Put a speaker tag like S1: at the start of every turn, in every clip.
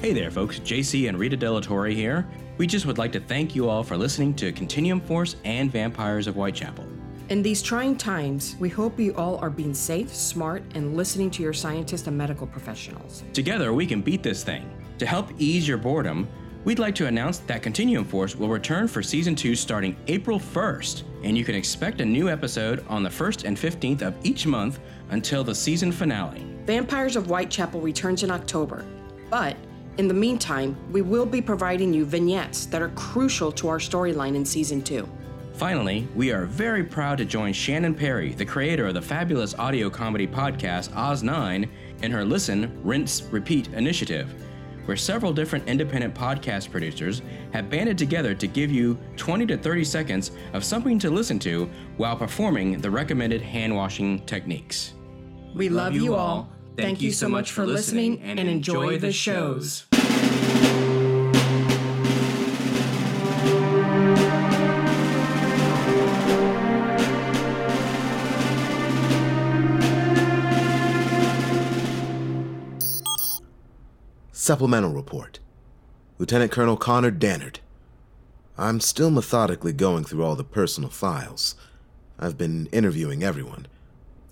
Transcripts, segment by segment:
S1: Hey there, folks. JC and Rita Delatorre here. We just would like to thank you all for listening to Continuum Force and Vampires of Whitechapel.
S2: In these trying times, we hope you all are being safe, smart, and listening to your scientists and medical professionals.
S1: Together, we can beat this thing. To help ease your boredom, we'd like to announce that Continuum Force will return for season 2 starting April 1st, and you can expect a new episode on the 1st and 15th of each month until the season finale.
S2: Vampires of Whitechapel returns in October, but in the meantime, we will be providing you vignettes that are crucial to our storyline in season 2.
S1: Finally, we are very proud to join Shannon Perry, the creator of the fabulous audio comedy podcast Oz9, in her Listen, Rinse, Repeat initiative where several different independent podcast producers have banded together to give you 20 to 30 seconds of something to listen to while performing the recommended hand washing techniques.
S2: We love you all. Thank you so much for listening and enjoy the shows.
S3: Supplemental Report Lieutenant Colonel Connor Dannard. I'm still methodically going through all the personal files. I've been interviewing everyone,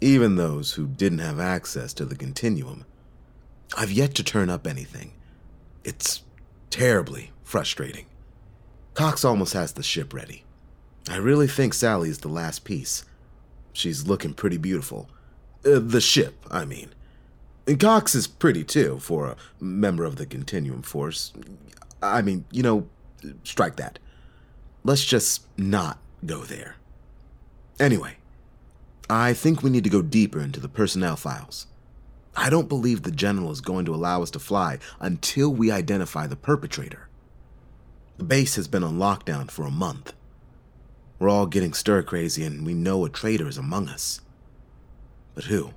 S3: even those who didn't have access to the continuum. I've yet to turn up anything. It's terribly frustrating. Cox almost has the ship ready. I really think Sally is the last piece. She's looking pretty beautiful. Uh, the ship, I mean. And Cox is pretty too for a member of the Continuum Force. I mean, you know, strike that. Let's just not go there. Anyway, I think we need to go deeper into the personnel files. I don't believe the General is going to allow us to fly until we identify the perpetrator. The base has been on lockdown for a month. We're all getting stir crazy and we know a traitor is among us. But who?